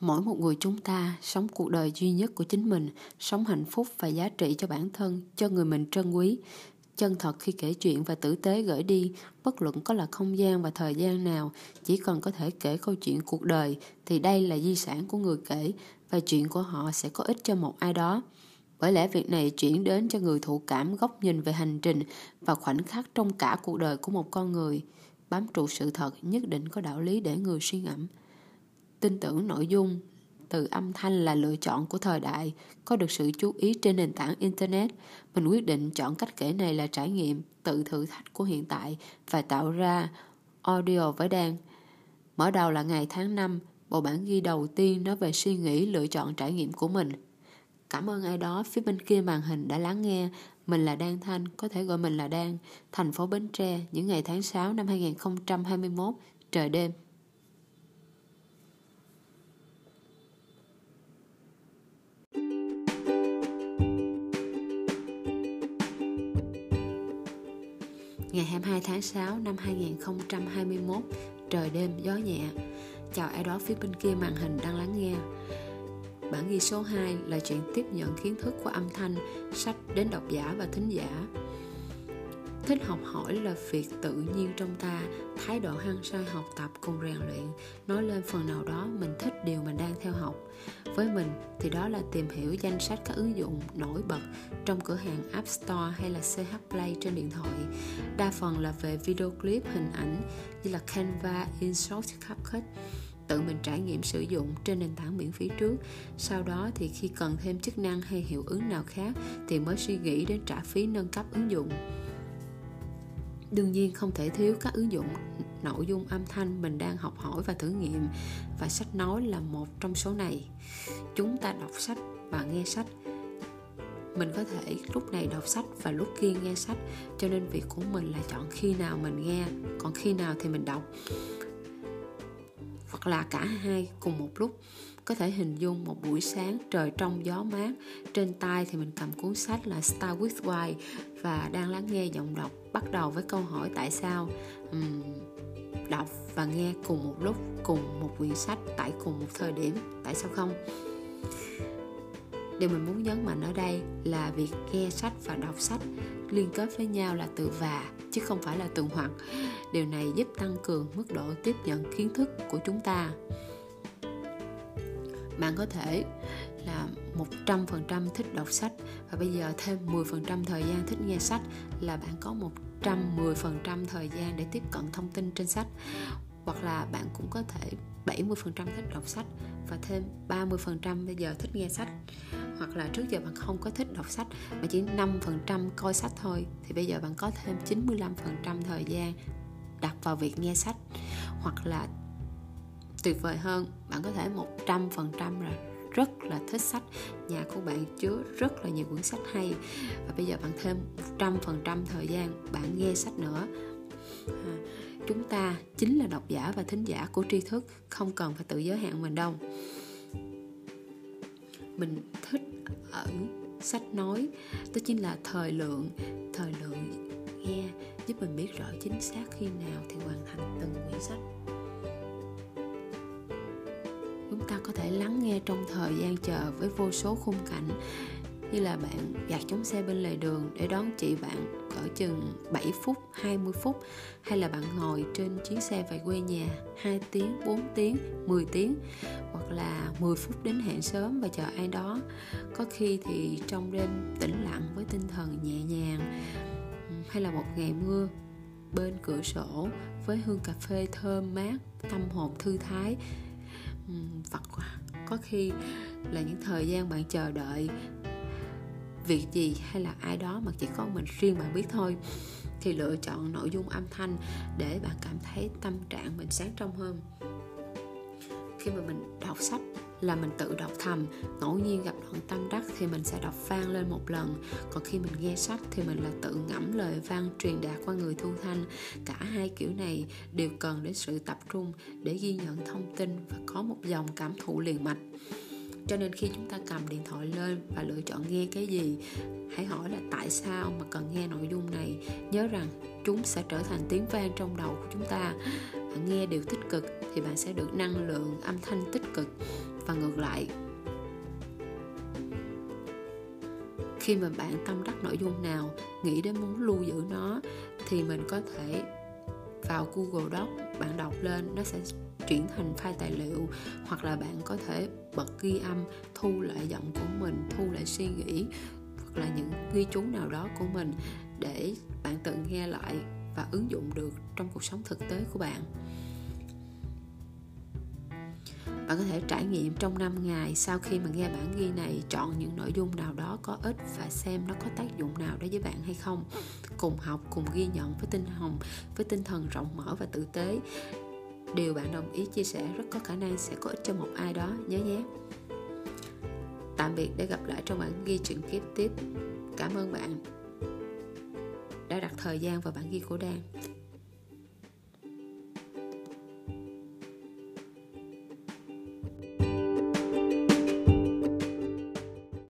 mỗi một người chúng ta sống cuộc đời duy nhất của chính mình, sống hạnh phúc và giá trị cho bản thân, cho người mình trân quý. Chân thật khi kể chuyện và tử tế gửi đi, bất luận có là không gian và thời gian nào, chỉ cần có thể kể câu chuyện cuộc đời, thì đây là di sản của người kể và chuyện của họ sẽ có ích cho một ai đó. Bởi lẽ việc này chuyển đến cho người thụ cảm góc nhìn về hành trình và khoảnh khắc trong cả cuộc đời của một con người. Bám trụ sự thật nhất định có đạo lý để người suy ngẫm tin tưởng nội dung. Từ âm thanh là lựa chọn của thời đại có được sự chú ý trên nền tảng internet. Mình quyết định chọn cách kể này là trải nghiệm tự thử thách của hiện tại và tạo ra audio với đan. Mở đầu là ngày tháng năm bộ bản ghi đầu tiên nói về suy nghĩ lựa chọn trải nghiệm của mình. Cảm ơn ai đó phía bên kia màn hình đã lắng nghe. Mình là Đan Thanh, có thể gọi mình là Đan, thành phố Bến Tre, những ngày tháng 6 năm 2021, trời đêm. Ngày 22 tháng 6 năm 2021, trời đêm gió nhẹ. Chào ai đó phía bên kia màn hình đang lắng nghe. Bản ghi số 2 là chuyện tiếp nhận kiến thức qua âm thanh, sách đến độc giả và thính giả. Thích học hỏi là việc tự nhiên trong ta, thái độ hăng say học tập cùng rèn luyện, nói lên phần nào đó mình thích với mình thì đó là tìm hiểu danh sách các ứng dụng nổi bật trong cửa hàng App Store hay là CH Play trên điện thoại. Đa phần là về video clip, hình ảnh như là Canva, InShot, CapCut tự mình trải nghiệm sử dụng trên nền tảng miễn phí trước sau đó thì khi cần thêm chức năng hay hiệu ứng nào khác thì mới suy nghĩ đến trả phí nâng cấp ứng dụng đương nhiên không thể thiếu các ứng dụng nội dung âm thanh mình đang học hỏi và thử nghiệm và sách nói là một trong số này. Chúng ta đọc sách và nghe sách. Mình có thể lúc này đọc sách và lúc kia nghe sách, cho nên việc của mình là chọn khi nào mình nghe, còn khi nào thì mình đọc hoặc là cả hai cùng một lúc. Có thể hình dung một buổi sáng trời trong gió mát. Trên tay thì mình cầm cuốn sách là Star with Why và đang lắng nghe giọng đọc bắt đầu với câu hỏi tại sao um, đọc và nghe cùng một lúc cùng một quyển sách tại cùng một thời điểm. Tại sao không? Điều mình muốn nhấn mạnh ở đây là việc nghe sách và đọc sách liên kết với nhau là từ và, chứ không phải là từ hoặc. Điều này giúp tăng cường mức độ tiếp nhận kiến thức của chúng ta. Bạn có thể là 100% thích đọc sách và bây giờ thêm 10% thời gian thích nghe sách là bạn có 110% thời gian để tiếp cận thông tin trên sách. Hoặc là bạn cũng có thể 70% thích đọc sách và thêm 30% bây giờ thích nghe sách hoặc là trước giờ bạn không có thích đọc sách mà chỉ 5% coi sách thôi thì bây giờ bạn có thêm 95% thời gian đặt vào việc nghe sách. Hoặc là tuyệt vời hơn bạn có thể 100% là rất là thích sách. Nhà của bạn chứa rất là nhiều cuốn sách hay. Và bây giờ bạn thêm 100% thời gian bạn nghe sách nữa. À, chúng ta chính là độc giả và thính giả của tri thức không cần phải tự giới hạn mình đâu. Mình thích ở sách nói. Đó chính là thời lượng thời lượng nghe giúp mình biết rõ chính xác khi nào thì hoàn thành từng quyển sách. Chúng ta có thể lắng nghe trong thời gian chờ với vô số khung cảnh như là bạn gạt chống xe bên lề đường để đón chị bạn cỡ chừng 7 phút, 20 phút. Hay là bạn ngồi trên chuyến xe về quê nhà 2 tiếng, 4 tiếng, 10 tiếng. Hoặc là 10 phút đến hẹn sớm và chờ ai đó. Có khi thì trong đêm tĩnh lặng với tinh thần nhẹ nhàng. Hay là một ngày mưa bên cửa sổ với hương cà phê thơm mát tâm hồn thư thái. Hoặc có khi là những thời gian bạn chờ đợi việc gì hay là ai đó mà chỉ có mình riêng bạn biết thôi. Thì lựa chọn nội dung âm thanh để bạn cảm thấy tâm trạng mình sáng trong hơn. Khi mà mình đọc sách là mình tự đọc thầm, ngẫu nhiên gặp đoạn tâm đắc thì mình sẽ đọc vang lên một lần. Còn khi mình nghe sách thì mình là tự ngẫm lời vang truyền đạt qua người thu thanh. Cả hai kiểu này đều cần đến sự tập trung để ghi nhận thông tin và có một dòng cảm thụ liền mạch cho nên khi chúng ta cầm điện thoại lên và lựa chọn nghe cái gì, hãy hỏi là tại sao mà cần nghe nội dung này. Nhớ rằng chúng sẽ trở thành tiếng vang trong đầu của chúng ta. Bạn nghe điều tích cực thì bạn sẽ được năng lượng, âm thanh tích cực. Và ngược lại, khi mà bạn tâm đắc nội dung nào, nghĩ đến muốn lưu giữ nó, thì mình có thể vào Google Doc, bạn đọc lên, nó sẽ chuyển thành file tài liệu. Hoặc là bạn có thể bật ghi âm, thu lại giọng của mình, thu lại suy nghĩ, hoặc là những ghi chú nào đó của mình để bạn tự nghe lại và ứng dụng được trong cuộc sống thực tế của bạn. Bạn có thể trải nghiệm trong 5 ngày sau khi mà nghe bản ghi này, chọn những nội dung nào đó có ích và xem nó có tác dụng nào đối với bạn hay không. Cùng học, cùng ghi nhận với tinh hồng, với tinh thần rộng mở và tử tế điều bạn đồng ý chia sẻ rất có khả năng sẽ có ích cho một ai đó nhớ nhé. Tạm biệt để gặp lại trong bản ghi chuyện kiếp tiếp. Cảm ơn bạn đã đặt thời gian vào bản ghi của Đan.